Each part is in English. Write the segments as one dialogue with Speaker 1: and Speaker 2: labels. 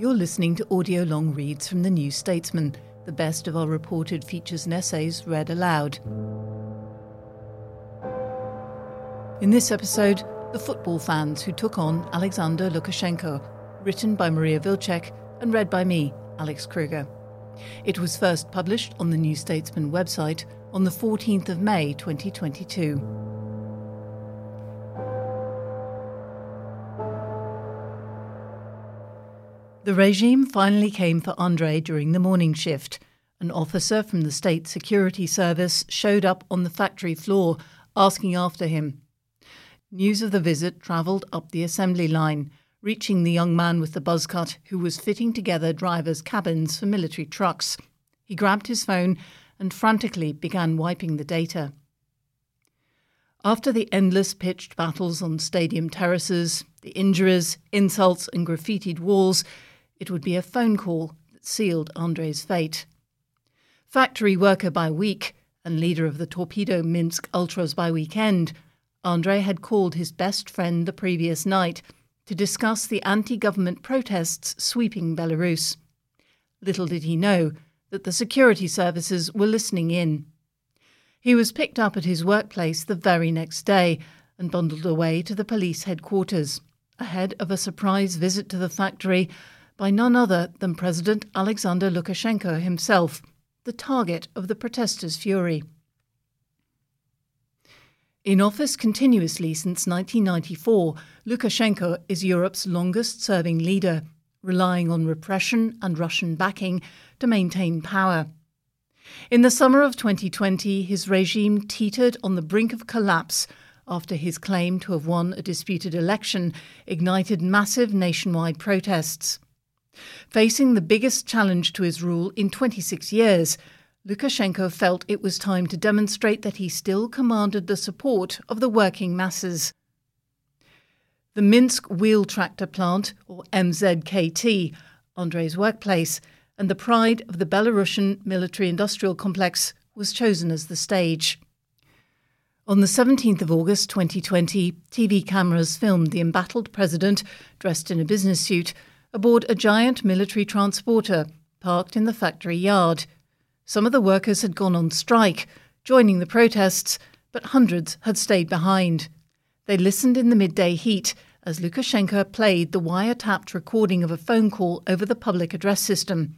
Speaker 1: You're listening to audio long reads from the New Statesman, the best of our reported features and essays read aloud. In this episode, the football fans who took on Alexander Lukashenko, written by Maria Wilczek and read by me, Alix Kroeger. It was first published on the New Statesman website on the 14th of May 2022. The regime finally came for Andrei during the morning shift. An officer from the State Security Service showed up on the factory floor asking after him. News of the visit travelled up the assembly line, reaching the young man with the buzz cut who was fitting together drivers' cabins for military trucks. He grabbed his phone and frantically began wiping the data. After the endless pitched battles on stadium terraces, the injuries, insults, and graffitied walls, it would be a phone call that sealed Andrei's fate. Factory worker by week and leader of the Torpedo Minsk Ultras by weekend, Andrei had called his best friend the previous night to discuss the anti government protests sweeping Belarus. Little did he know that the security services were listening in. He was picked up at his workplace the very next day and bundled away to the police headquarters, ahead of a surprise visit to the factory by none other than President Alexander Lukashenko himself, the target of the protesters' fury. In office continuously since 1994, Lukashenko is Europe's longest serving leader, relying on repression and Russian backing to maintain power. In the summer of 2020, his regime teetered on the brink of collapse after his claim to have won a disputed election ignited massive nationwide protests. Facing the biggest challenge to his rule in 26 years, Lukashenko felt it was time to demonstrate that he still commanded the support of the working masses. The Minsk Wheel Tractor Plant, or MZKT, Andrei's workplace, and the pride of the Belarusian military industrial complex, was chosen as the stage. On the 17th of August 2020, TV cameras filmed the embattled president, dressed in a business suit, aboard a giant military transporter parked in the factory yard. Some of the workers had gone on strike, joining the protests, but hundreds had stayed behind. They listened in the midday heat as Lukashenko played the wiretapped recording of a phone call over the public address system.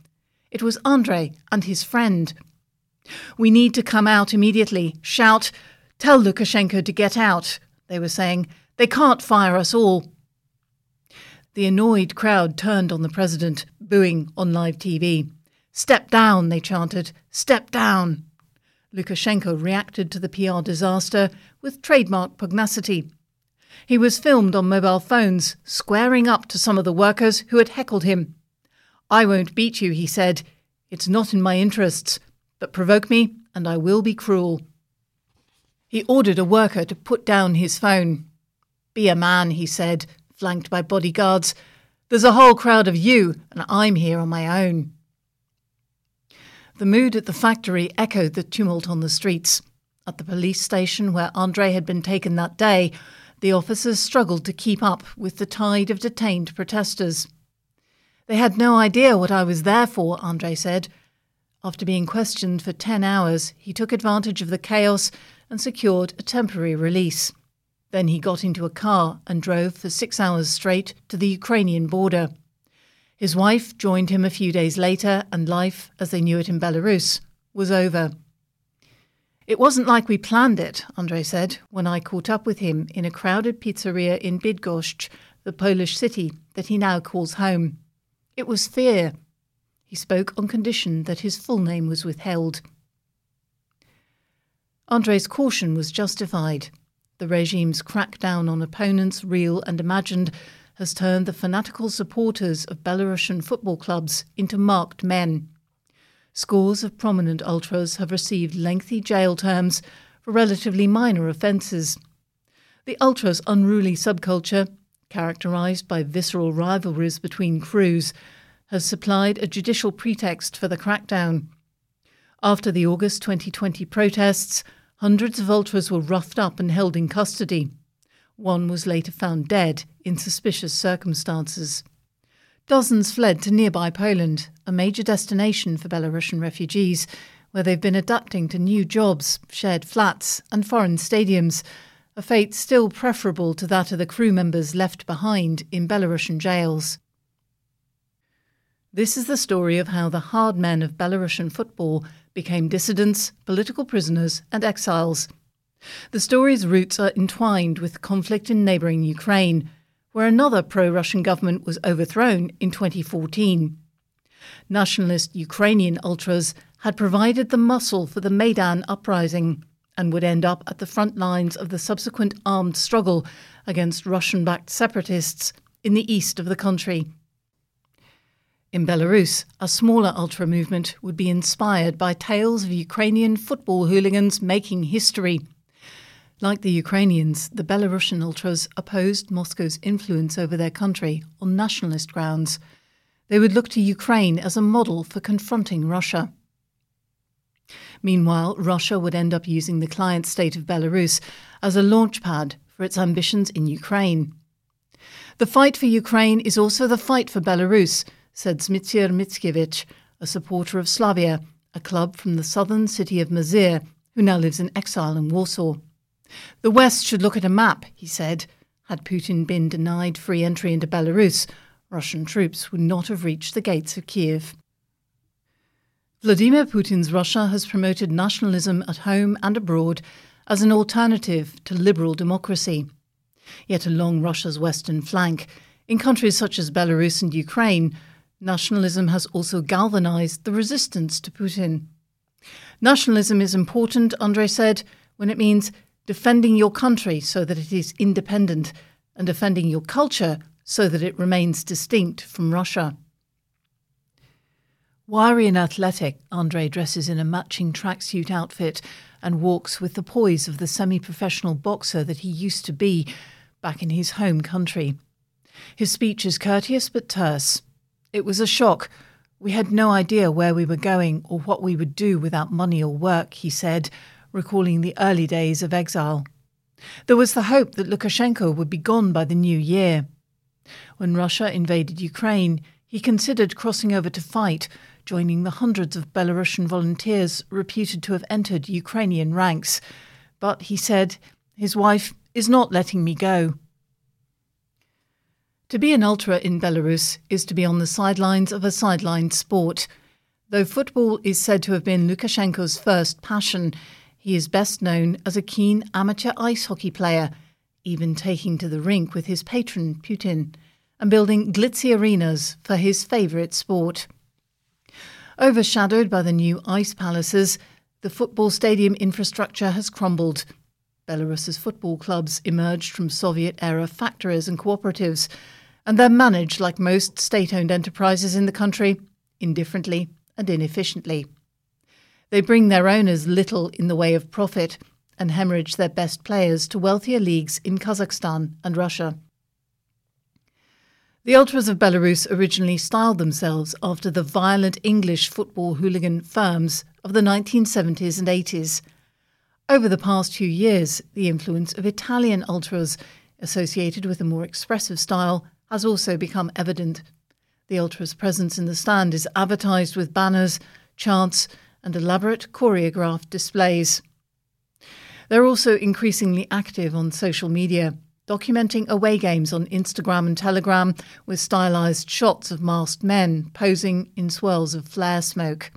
Speaker 1: It was Andrei and his friend. We need to come out immediately. Shout, tell Lukashenko to get out, they were saying. They can't fire us all. The annoyed crowd turned on the president, booing on live TV. Step down, they chanted. Step down. Lukashenko reacted to the PR disaster with trademark pugnacity. He was filmed on mobile phones, squaring up to some of the workers who had heckled him. I won't beat you, he said. It's not in my interests, but provoke me, and I will be cruel. He ordered a worker to put down his phone. Be a man, he said, flanked by bodyguards. There's a whole crowd of you, and I'm here on my own. The mood at the factory echoed the tumult on the streets. At the police station where Andrei had been taken that day, the officers struggled to keep up with the tide of detained protesters. They had no idea what I was there for, Andrei said. After being questioned for 10 hours, he took advantage of the chaos and secured a temporary release. Then he got into a car and drove for six hours straight to the Ukrainian border. His wife joined him a few days later, and life, as they knew it in Belarus, was over. It wasn't like we planned it, Andrei said, when I caught up with him in a crowded pizzeria in Bydgoszcz, the Polish city that he now calls home. It was fear. He spoke on condition that his full name was withheld. Andrei's caution was justified. The regime's crackdown on opponents, real and imagined, has turned the fanatical supporters of Belarusian football clubs into marked men. Scores of prominent ultras have received lengthy jail terms for relatively minor offences. The ultras' unruly subculture, characterised by visceral rivalries between crews, has supplied a judicial pretext for the crackdown. After the August 2020 protests, Hundreds of ultras were roughed up and held in custody. One was later found dead in suspicious circumstances. Dozens fled to nearby Poland, a major destination for Belarusian refugees, where they've been adapting to new jobs, shared flats, and foreign stadiums, a fate still preferable to that of the crew members left behind in Belarusian jails. This is the story of how the hard men of Belarusian football became dissidents, political prisoners, and exiles. The story's roots are entwined with conflict in neighbouring Ukraine, where another pro Russian government was overthrown in 2014. Nationalist Ukrainian ultras had provided the muscle for the Maidan uprising and would end up at the front lines of the subsequent armed struggle against Russian backed separatists in the east of the country. In Belarus, a smaller ultra movement would be inspired by tales of Ukrainian football hooligans making history. Like the Ukrainians, the Belarusian ultras opposed Moscow's influence over their country on nationalist grounds. They would look to Ukraine as a model for confronting Russia. Meanwhile, Russia would end up using the client state of Belarus as a launchpad for its ambitions in Ukraine. The fight for Ukraine is also the fight for Belarus said Zmitsir Mickiewicz, a supporter of Slavia, a club from the southern city of Mazyr, who now lives in exile in Warsaw. The West should look at a map, he said. Had Putin been denied free entry into Belarus, Russian troops would not have reached the gates of Kiev. Vladimir Putin's Russia has promoted nationalism at home and abroad as an alternative to liberal democracy. Yet along Russia's western flank, in countries such as Belarus and Ukraine, Nationalism has also galvanized the resistance to Putin. Nationalism is important, Andrei said, when it means defending your country so that it is independent and defending your culture so that it remains distinct from Russia. Wiry and athletic, Andrei dresses in a matching tracksuit outfit and walks with the poise of the semi professional boxer that he used to be back in his home country. His speech is courteous but terse. It was a shock. We had no idea where we were going or what we would do without money or work, he said, recalling the early days of exile. There was the hope that Lukashenko would be gone by the new year. When Russia invaded Ukraine, he considered crossing over to fight, joining the hundreds of Belarusian volunteers reputed to have entered Ukrainian ranks. But he said, his wife is not letting me go. To be an ultra in Belarus is to be on the sidelines of a sidelined sport. Though football is said to have been Lukashenko's first passion, he is best known as a keen amateur ice hockey player, even taking to the rink with his patron Putin, and building glitzy arenas for his favourite sport. Overshadowed by the new ice palaces, the football stadium infrastructure has crumbled. Belarus's football clubs emerged from Soviet era factories and cooperatives and they're managed like most state owned enterprises in the country, indifferently and inefficiently. They bring their owners little in the way of profit and hemorrhage their best players to wealthier leagues in Kazakhstan and Russia. The Ultras of Belarus originally styled themselves after the violent English football hooligan firms of the 1970s and 80s. Over the past few years, the influence of Italian Ultras, associated with a more expressive style, has also become evident. The Ultras' presence in the stand is advertised with banners, chants, and elaborate choreographed displays. They're also increasingly active on social media, documenting away games on Instagram and Telegram with stylized shots of masked men posing in swirls of flare smoke.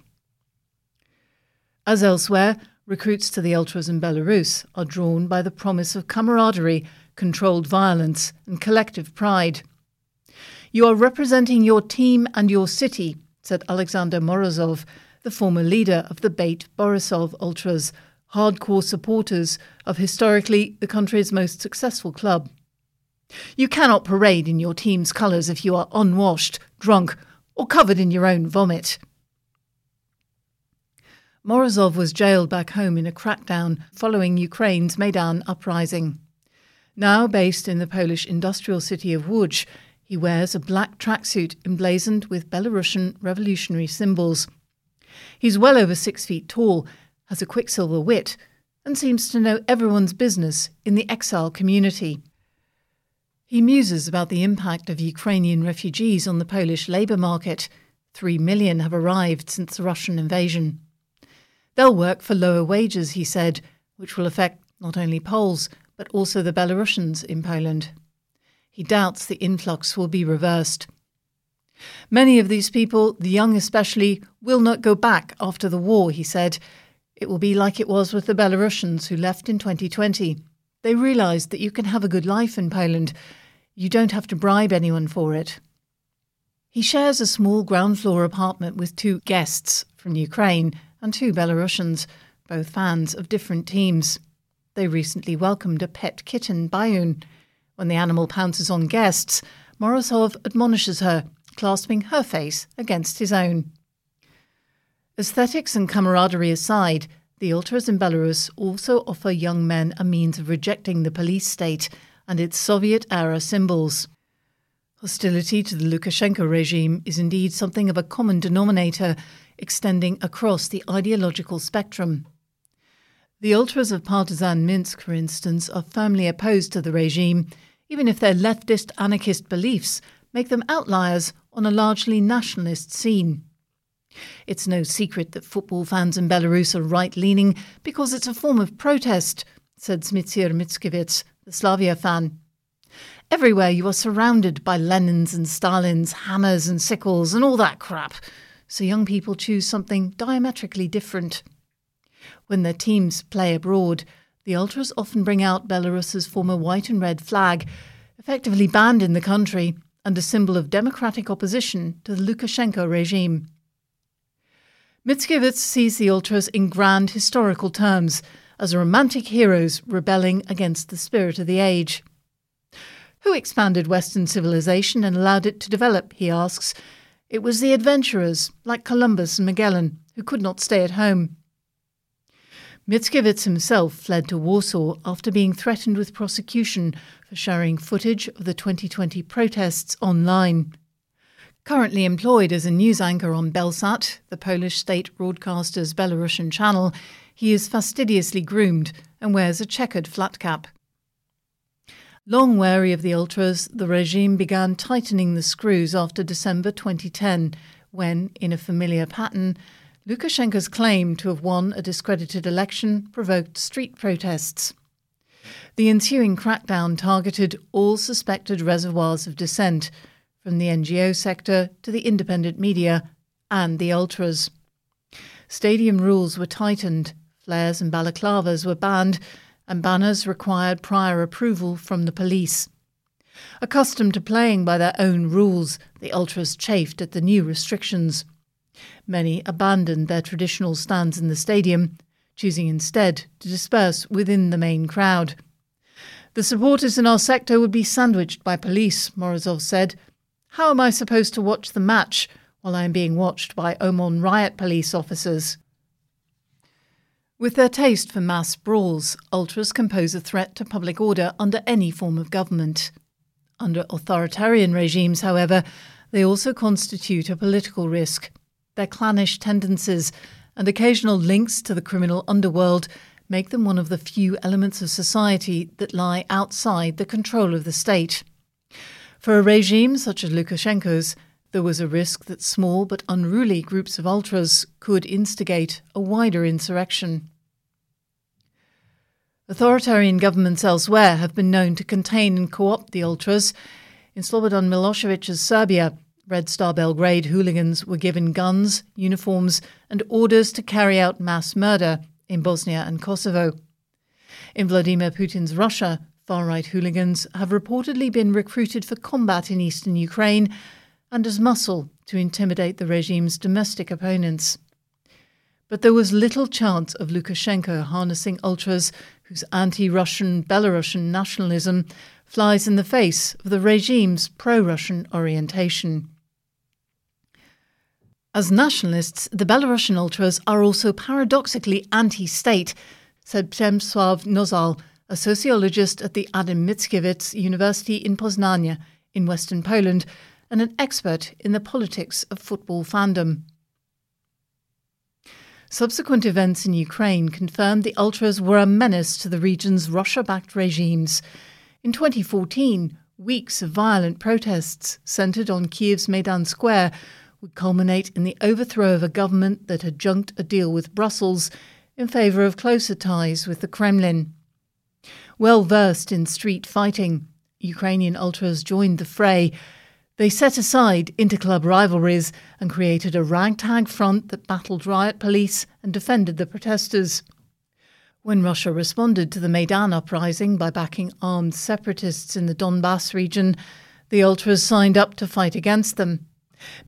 Speaker 1: As elsewhere, recruits to the Ultras in Belarus are drawn by the promise of camaraderie, controlled violence, and collective pride. You are representing your team and your city, said Alexander Morozov, the former leader of the BATE Borisov Ultras, hardcore supporters of historically the country's most successful club. You cannot parade in your team's colours if you are unwashed, drunk, or covered in your own vomit. Morozov was jailed back home in a crackdown following Ukraine's Maidan uprising. Now based in the Polish industrial city of Łódź, he wears a black tracksuit emblazoned with Belarusian revolutionary symbols. He's well over six feet tall, has a quicksilver wit, and seems to know everyone's business in the exile community. He muses about the impact of Ukrainian refugees on the Polish labour market. Three million have arrived since the Russian invasion. They'll work for lower wages, he said, which will affect not only Poles, but also the Belarusians in Poland. He doubts the influx will be reversed. Many of these people, the young especially, will not go back after the war, he said. It will be like it was with the Belarusians who left in 2020. They realised that you can have a good life in Poland. You don't have to bribe anyone for it. He shares a small ground floor apartment with two guests from Ukraine and two Belarusians, both fans of different teams. They recently welcomed a pet kitten, Bayun. When the animal pounces on guests, Morozov admonishes her, clasping her face against his own. Aesthetics and camaraderie aside, the ultras in Belarus also offer young men a means of rejecting the police state and its Soviet era symbols. Hostility to the Lukashenko regime is indeed something of a common denominator extending across the ideological spectrum. The ultras of partisan Minsk, for instance, are firmly opposed to the regime, even if their leftist anarchist beliefs make them outliers on a largely nationalist scene. It's no secret that football fans in Belarus are right leaning because it's a form of protest, said Zmitsir Mickiewicz, the Slavia fan. Everywhere you are surrounded by Lenins and Stalins, hammers and sickles, and all that crap so young people choose something diametrically different. When their teams play abroad, the Ultras often bring out Belarus's former white and red flag, effectively banned in the country and a symbol of democratic opposition to the Lukashenko regime. Mickiewicz sees the Ultras in grand historical terms as romantic heroes rebelling against the spirit of the age. Who expanded Western civilization and allowed it to develop, he asks, it was the adventurers, like Columbus and Magellan, who could not stay at home. Mickiewicz himself fled to Warsaw after being threatened with prosecution for sharing footage of the 2020 protests online. Currently employed as a news anchor on Belsat, the Polish state broadcaster's Belarusian channel, he is fastidiously groomed and wears a checkered flat cap. Long wary of the ultras, the regime began tightening the screws after December 2010, when, in a familiar pattern, Lukashenko's claim to have won a discredited election provoked street protests. The ensuing crackdown targeted all suspected reservoirs of dissent, from the NGO sector to the independent media and the ultras. Stadium rules were tightened, flares and balaclavas were banned, and banners required prior approval from the police. Accustomed to playing by their own rules, the ultras chafed at the new restrictions. Many abandoned their traditional stands in the stadium, choosing instead to disperse within the main crowd. The supporters in our sector would be sandwiched by police, Morozov said. How am I supposed to watch the match while I am being watched by OMON riot police officers? With their taste for mass brawls, ultras can pose a threat to public order under any form of government. Under authoritarian regimes, however, they also constitute a political risk. Their clannish tendencies and occasional links to the criminal underworld make them one of the few elements of society that lie outside the control of the state. For a regime such as Lukashenko's, there was a risk that small but unruly groups of ultras could instigate a wider insurrection. Authoritarian governments elsewhere have been known to contain and co opt the ultras. In Slobodan Milosevic's Serbia, Red Star Belgrade hooligans were given guns, uniforms, and orders to carry out mass murder in Bosnia and Kosovo. In Vladimir Putin's Russia, far right hooligans have reportedly been recruited for combat in eastern Ukraine and as muscle to intimidate the regime's domestic opponents. But there was little chance of Lukashenko harnessing ultras whose anti Russian Belarusian nationalism flies in the face of the regime's pro Russian orientation. As nationalists, the Belarusian ultras are also paradoxically anti state, said Przemysław Nosal, a sociologist at the Adam Mickiewicz University in Poznania in western Poland and an expert in the politics of football fandom. Subsequent events in Ukraine confirmed the ultras were a menace to the region's Russia backed regimes. In 2014, weeks of violent protests centred on Kiev's Maidan Square would culminate in the overthrow of a government that had junked a deal with Brussels in favour of closer ties with the Kremlin. Well versed in street fighting, Ukrainian ultras joined the fray they set aside interclub rivalries and created a ragtag front that battled riot police and defended the protesters. When Russia responded to the Maidan uprising by backing armed separatists in the Donbass region, the ultras signed up to fight against them.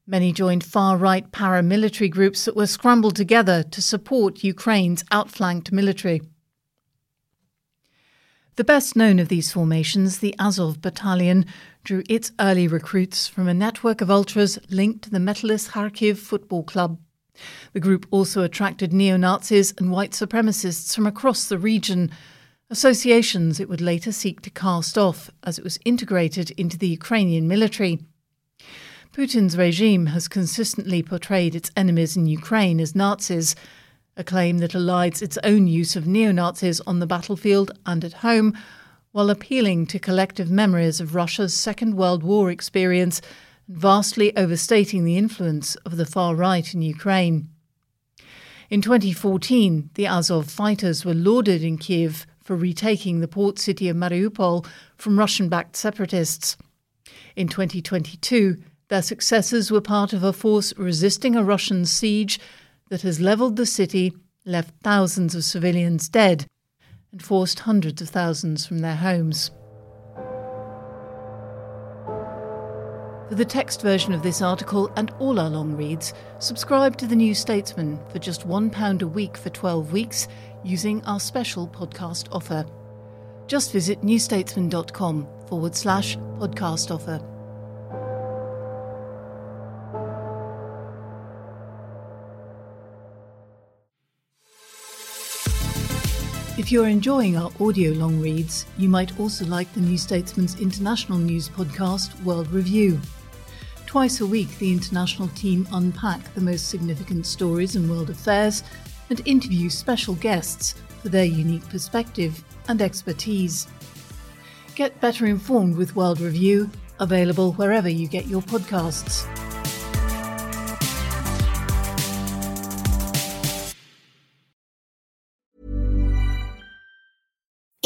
Speaker 1: Many joined far right paramilitary groups that were scrambled together to support Ukraine's outflanked military. The best known of these formations, the Azov Battalion, drew its early recruits from a network of ultras linked to the Metalist Kharkiv Football Club. The group also attracted neo Nazis and white supremacists from across the region, associations it would later seek to cast off as it was integrated into the Ukrainian military. Putin's regime has consistently portrayed its enemies in Ukraine as Nazis a claim that elides its own use of neo Nazis on the battlefield and at home, while appealing to collective memories of Russia's Second World War experience and vastly overstating the influence of the far right in Ukraine. In 2014, the Azov fighters were lauded in Kiev for retaking the port city of Mariupol from Russian backed separatists. In 2022, their successors were part of a force resisting a Russian siege that has levelled the city, left thousands of civilians dead, and forced hundreds of thousands from their homes. For the text version of this article and all our long reads, subscribe to The New Statesman for just £1 a week for 12 weeks using our special podcast offer. Just visit newstatesman.com forward slash podcast offer. If you're enjoying our audio long reads, you might also like the New Statesman's international news podcast, World Review. Twice a week, the international team unpack the most significant stories in world affairs and interview special guests for their unique perspective and expertise. Get better informed with World Review, available wherever you get your podcasts.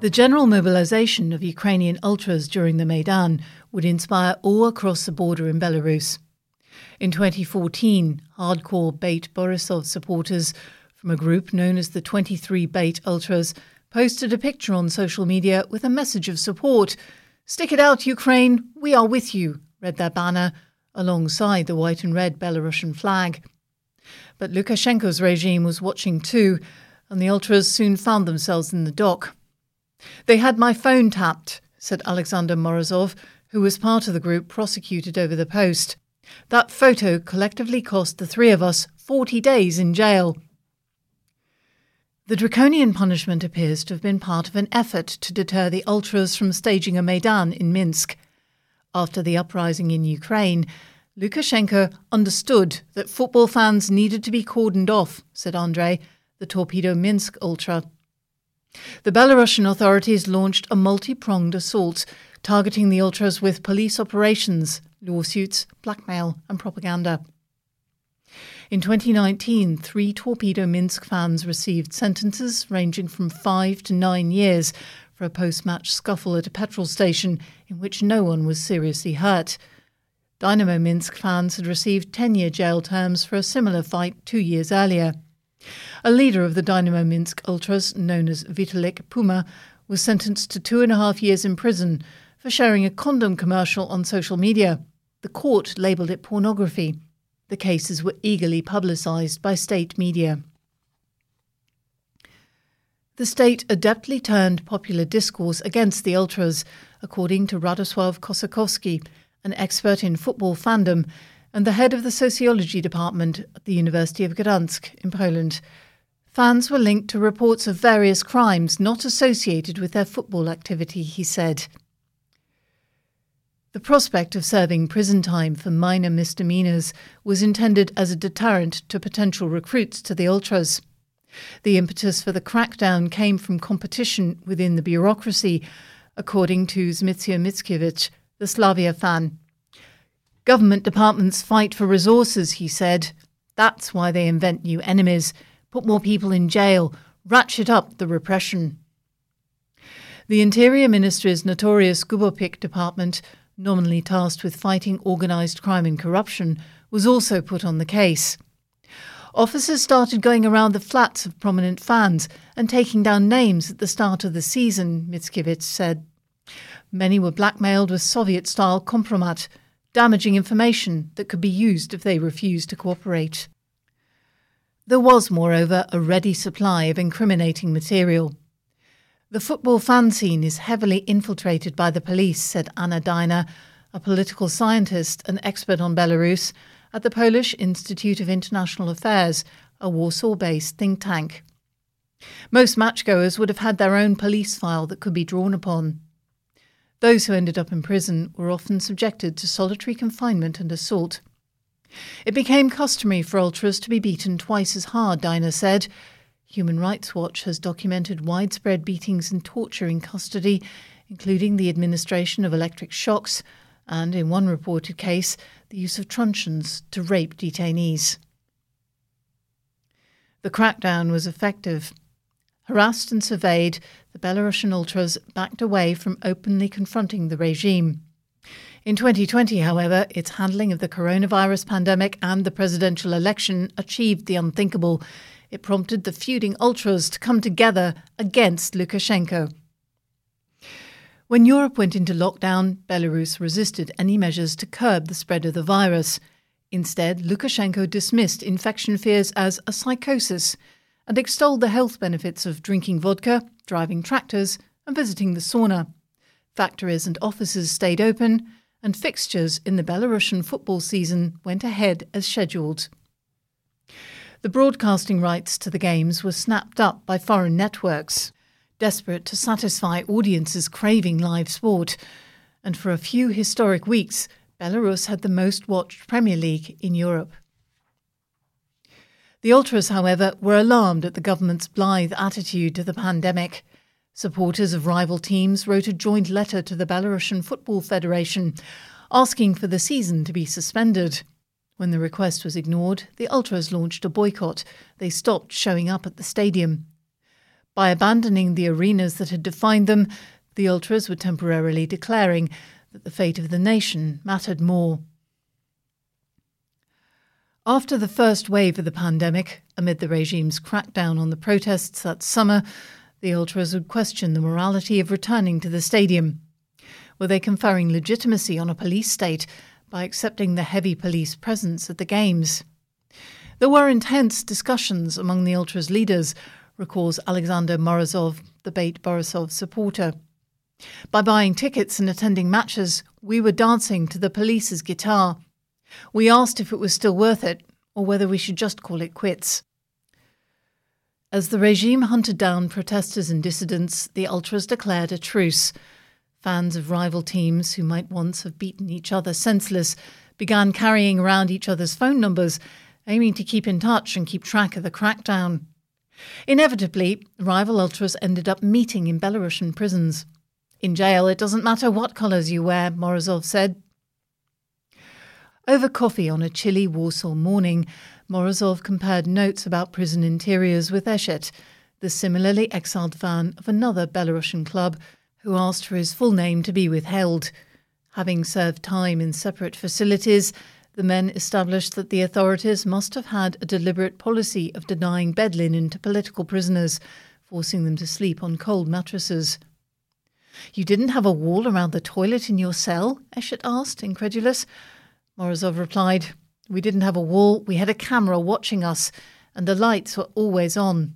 Speaker 1: The general mobilization of Ukrainian ultras during the Maidan would inspire awe across the border in Belarus. In 2014, hardcore BATE Borisov supporters from a group known as the 23 BATE Ultras posted a picture on social media with a message of support. Stick it out, Ukraine, we are with you, read their banner alongside the white and red Belarusian flag. But Lukashenko's regime was watching too, and the ultras soon found themselves in the dock. They had my phone tapped, said Alexander Morozov, who was part of the group prosecuted over the post. That photo collectively cost the three of us 40 days in jail. The draconian punishment appears to have been part of an effort to deter the ultras from staging a Maidan in Minsk. After the uprising in Ukraine, Lukashenko understood that football fans needed to be cordoned off, said Andrei, the Torpedo Minsk ultra. The Belarusian authorities launched a multi pronged assault targeting the ultras with police operations, lawsuits, blackmail, and propaganda. In 2019, three Torpedo Minsk fans received sentences ranging from five to nine years for a post match scuffle at a petrol station in which no one was seriously hurt. Dynamo Minsk fans had received 10 year jail terms for a similar fight two years earlier. A leader of the Dynamo Minsk Ultras, known as Vitalik Puma, was sentenced to two and a half years in prison for sharing a condom commercial on social media. The court labelled it pornography. The cases were eagerly publicised by state media. The state adeptly turned popular discourse against the ultras, according to Radosław Kossakowski, an expert in football fandom and the head of the sociology department at the University of Gdansk in Poland. Fans were linked to reports of various crimes not associated with their football activity, he said. The prospect of serving prison time for minor misdemeanours was intended as a deterrent to potential recruits to the Ultras. The impetus for the crackdown came from competition within the bureaucracy, according to Zmitsir Mickiewicz, the Slavia fan. Government departments fight for resources, he said. That's why they invent new enemies, put more people in jail, ratchet up the repression. The Interior Ministry's notorious GUBOPiK department, nominally tasked with fighting organised crime and corruption, was also put on the case. Officers started going around the flats of prominent fans and taking down names at the start of the season, Mickiewicz said. Many were blackmailed with Soviet style compromat, damaging information that could be used if they refused to cooperate. There was, moreover, a ready supply of incriminating material. The football fan scene is heavily infiltrated by the police, said Anna Dyner, a political scientist and expert on Belarus at the Polish Institute of International Affairs, a Warsaw based think tank. Most matchgoers would have had their own police file that could be drawn upon. Those who ended up in prison were often subjected to solitary confinement and assault. It became customary for ultras to be beaten twice as hard, Dyner said. Human Rights Watch has documented widespread beatings and torture in custody, including the administration of electric shocks and, in one reported case, the use of truncheons to rape detainees. The crackdown was effective. Harassed and surveyed, the Belarusian ultras backed away from openly confronting the regime. In 2020, however, its handling of the coronavirus pandemic and the presidential election achieved the unthinkable. It prompted the feuding ultras to come together against Lukashenko. When Europe went into lockdown, Belarus resisted any measures to curb the spread of the virus. Instead, Lukashenko dismissed infection fears as a psychosis and extolled the health benefits of drinking vodka, driving tractors, and visiting the sauna. Factories and offices stayed open, and fixtures in the Belarusian football season went ahead as scheduled. The broadcasting rights to the games were snapped up by foreign networks, desperate to satisfy audiences craving live sport. And for a few historic weeks, Belarus had the most watched Premier League in Europe. The Ultras, however, were alarmed at the government's blithe attitude to the pandemic. Supporters of rival teams wrote a joint letter to the Belarusian Football Federation asking for the season to be suspended. When the request was ignored, the Ultras launched a boycott. They stopped showing up at the stadium. By abandoning the arenas that had defined them, the Ultras were temporarily declaring that the fate of the nation mattered more. After the first wave of the pandemic, amid the regime's crackdown on the protests that summer, the ultras would question the morality of returning to the stadium. Were they conferring legitimacy on a police state by accepting the heavy police presence at the games? There were intense discussions among the ultras leaders, recalls Alexander Morozov, the Bate Borisov supporter. By buying tickets and attending matches, we were dancing to the police's guitar. We asked if it was still worth it, or whether we should just call it quits. As the regime hunted down protesters and dissidents, the ultras declared a truce. Fans of rival teams, who might once have beaten each other senseless, began carrying around each other's phone numbers, aiming to keep in touch and keep track of the crackdown. Inevitably, rival ultras ended up meeting in Belarusian prisons. In jail, it doesn't matter what colours you wear, Morozov said. Over coffee on a chilly Warsaw morning, Morozov compared notes about prison interiors with Eshet, the similarly exiled fan of another Belarusian club, who asked for his full name to be withheld. Having served time in separate facilities, the men established that the authorities must have had a deliberate policy of denying bed linen to political prisoners, forcing them to sleep on cold mattresses. You didn't have a wall around the toilet in your cell? Eshet asked, incredulous. Morozov replied, we didn't have a wall, we had a camera watching us, and the lights were always on.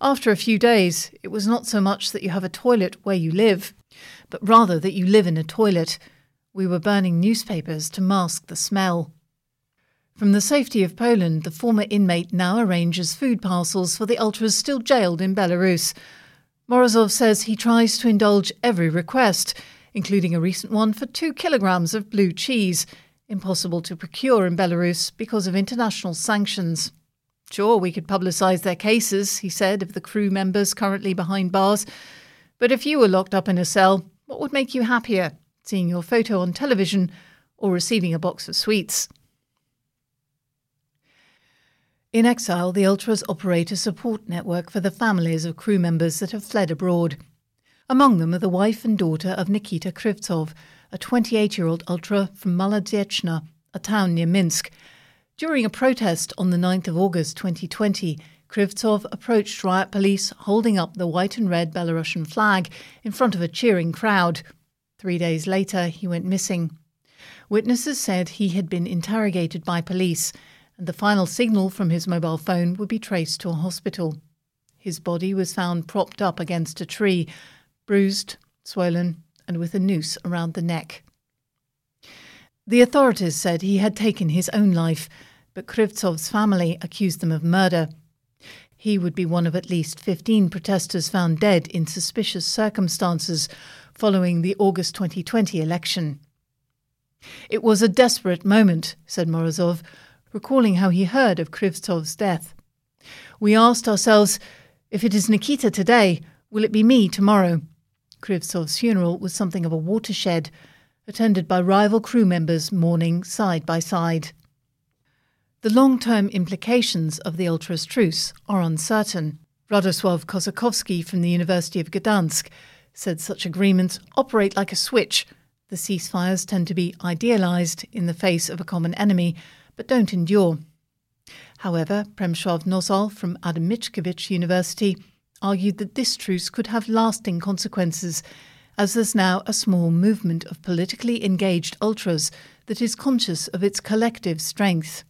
Speaker 1: After a few days, it was not so much that you have a toilet where you live, but rather that you live in a toilet. We were burning newspapers to mask the smell. From the safety of Poland, the former inmate now arranges food parcels for the ultras still jailed in Belarus. Morozov says he tries to indulge every request, including a recent one for two kilograms of blue cheese impossible to procure in Belarus because of international sanctions. Sure, we could publicise their cases, he said, of the crew members currently behind bars. But if you were locked up in a cell, what would make you happier? Seeing your photo on television or receiving a box of sweets? In exile, the Ultras operate a support network for the families of crew members that have fled abroad. Among them are the wife and daughter of Nikita Krivtsov, a 28 year old ultra from Maladziechna, a town near Minsk. During a protest on the 9th of August 2020, Krivtsov approached riot police holding up the white and red Belarusian flag in front of a cheering crowd. Three days later, he went missing. Witnesses said he had been interrogated by police, and the final signal from his mobile phone would be traced to a hospital. His body was found propped up against a tree, bruised, swollen, and with a noose around the neck. The authorities said he had taken his own life, but Krivtsov's family accused them of murder. He would be one of at least 15 protesters found dead in suspicious circumstances following the August 2020 election. It was a desperate moment, said Morozov, recalling how he heard of Krivtsov's death. We asked ourselves, if it is Nikita today, will it be me tomorrow? Krivtsov's funeral was something of a watershed, attended by rival crew members mourning side by side. The long term implications of the Ultras truce are uncertain. Radosław Kossakowski from the University of Gdansk said such agreements operate like a switch. The ceasefires tend to be idealized in the face of a common enemy, but don't endure. However, Przemysław Nosal from Adam Mickiewicz University argued that this truce could have lasting consequences as there's now a small movement of politically engaged ultras that is conscious of its collective strength.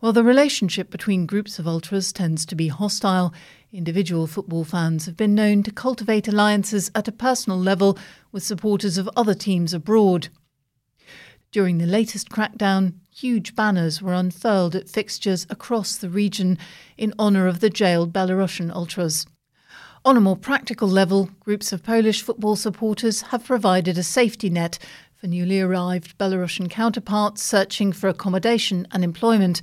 Speaker 1: While the relationship between groups of ultras tends to be hostile, individual football fans have been known to cultivate alliances at a personal level with supporters of other teams abroad. During the latest crackdown, huge banners were unfurled at fixtures across the region in honour of the jailed Belarusian ultras. On a more practical level, groups of Polish football supporters have provided a safety net for newly arrived Belarusian counterparts searching for accommodation and employment,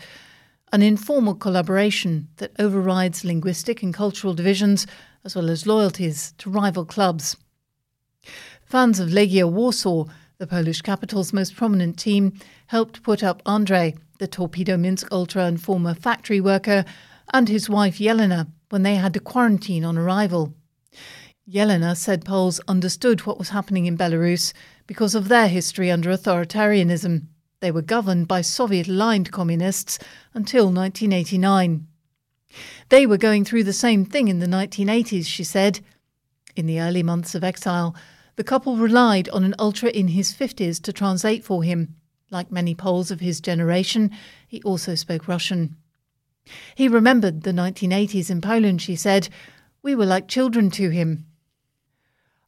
Speaker 1: an informal collaboration that overrides linguistic and cultural divisions as well as loyalties to rival clubs. Fans of Legia Warsaw the Polish capital's most prominent team, helped put up Andrei, the Torpedo Minsk ultra and former factory worker, and his wife Yelena when they had to quarantine on arrival. Yelena said Poles understood what was happening in Belarus because of their history under authoritarianism. They were governed by Soviet aligned communists until 1989. They were going through the same thing in the 1980s, she said. In the early months of exile, the couple relied on an ultra in his 50s to translate for him. Like many Poles of his generation, he also spoke Russian. He remembered the 1980s in Poland, she said. We were like children to him.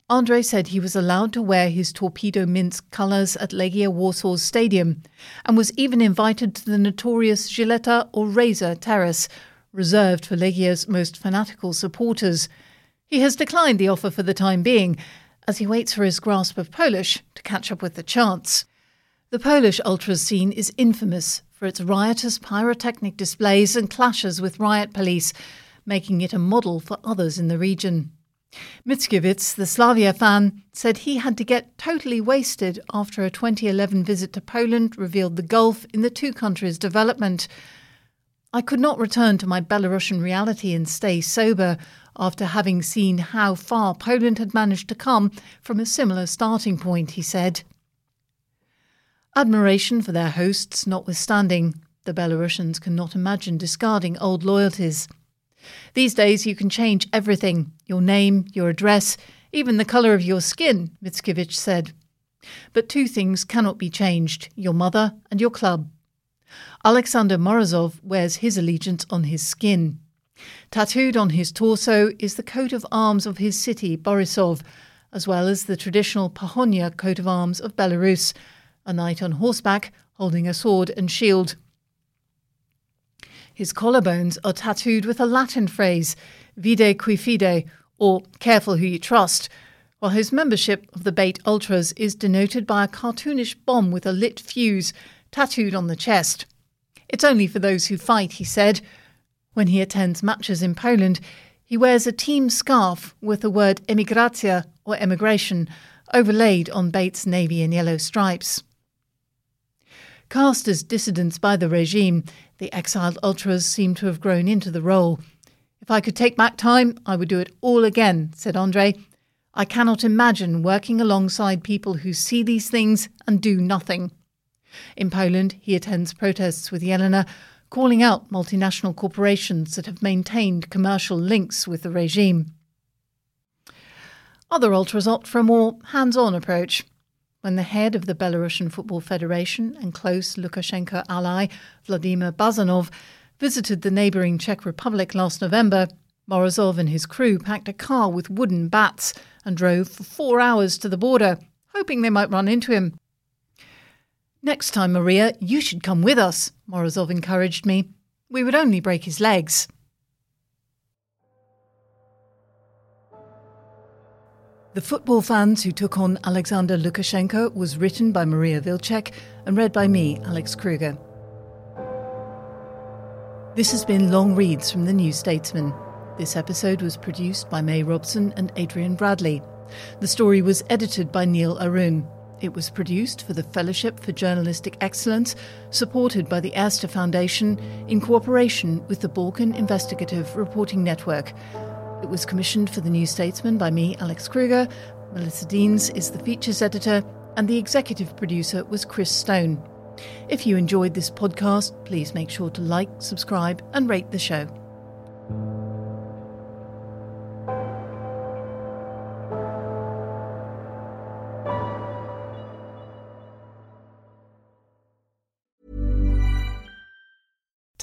Speaker 1: Andrei said he was allowed to wear his Torpedo Minsk colours at Legia Warsaw's stadium and was even invited to the notorious Żyleta or Razor Terrace, reserved for Legia's most fanatical supporters. He has declined the offer for the time being as he waits for his grasp of Polish to catch up with the chants. The Polish ultra scene is infamous for its riotous pyrotechnic displays and clashes with riot police, making it a model for others in the region. Mickiewicz, the Slavia fan, said he had to get totally wasted after a 2011 visit to Poland revealed the gulf in the two countries' development. I could not return to my Belarusian reality and stay sober after having seen how far Poland had managed to come from a similar starting point, he said. Admiration for their hosts notwithstanding, the Belarusians cannot imagine discarding old loyalties. These days you can change everything your name, your address, even the colour of your skin, Mickiewicz said. But two things cannot be changed your mother and your club. Alexander Morozov wears his allegiance on his skin. Tattooed on his torso is the coat of arms of his city, Borisov, as well as the traditional Pahonia coat of arms of Belarus, a knight on horseback holding a sword and shield. His collarbones are tattooed with a Latin phrase, vide cui fide, or careful who you trust, while his membership of the BATE Ultras is denoted by a cartoonish bomb with a lit fuse tattooed on the chest. It's only for those who fight, he said, when he attends matches in Poland, he wears a team scarf with the word emigracja or emigration overlaid on BATE's navy and yellow stripes. Cast as dissidents by the regime, the exiled ultras seem to have grown into the role. If I could take back time, I would do it all again, said Andrei. I cannot imagine working alongside people who see these things and do nothing. In Poland, he attends protests with Yelena, calling out multinational corporations that have maintained commercial links with the regime. Other ultras opt for a more hands on approach. When the head of the Belarusian Football Federation and close Lukashenko ally, Vladimir Bazanov, visited the neighbouring Czech Republic last November, Morozov and his crew packed a car with wooden bats and drove for four hours to the border, hoping they might run into him. Next time, Maria, you should come with us, Morozov encouraged me. We would only break his legs. The Football Fans Who Took on Alexander Lukashenko was written by Maria Wilczek and read by me, Alix Kroeger. This has been Long Reads from the New Statesman. This episode was produced by May Robson and Adrian Bradley. The story was edited by Neil Arun. It was produced for the Fellowship for Journalistic Excellence, supported by the Erste Foundation in cooperation with the Balkan Investigative Reporting Network. It was commissioned for the New Statesman by me, Alix Kroeger. Melissa Denes is the features editor, and the executive producer was Chris Stone. If you enjoyed this podcast, please make sure to like, subscribe, and rate the show.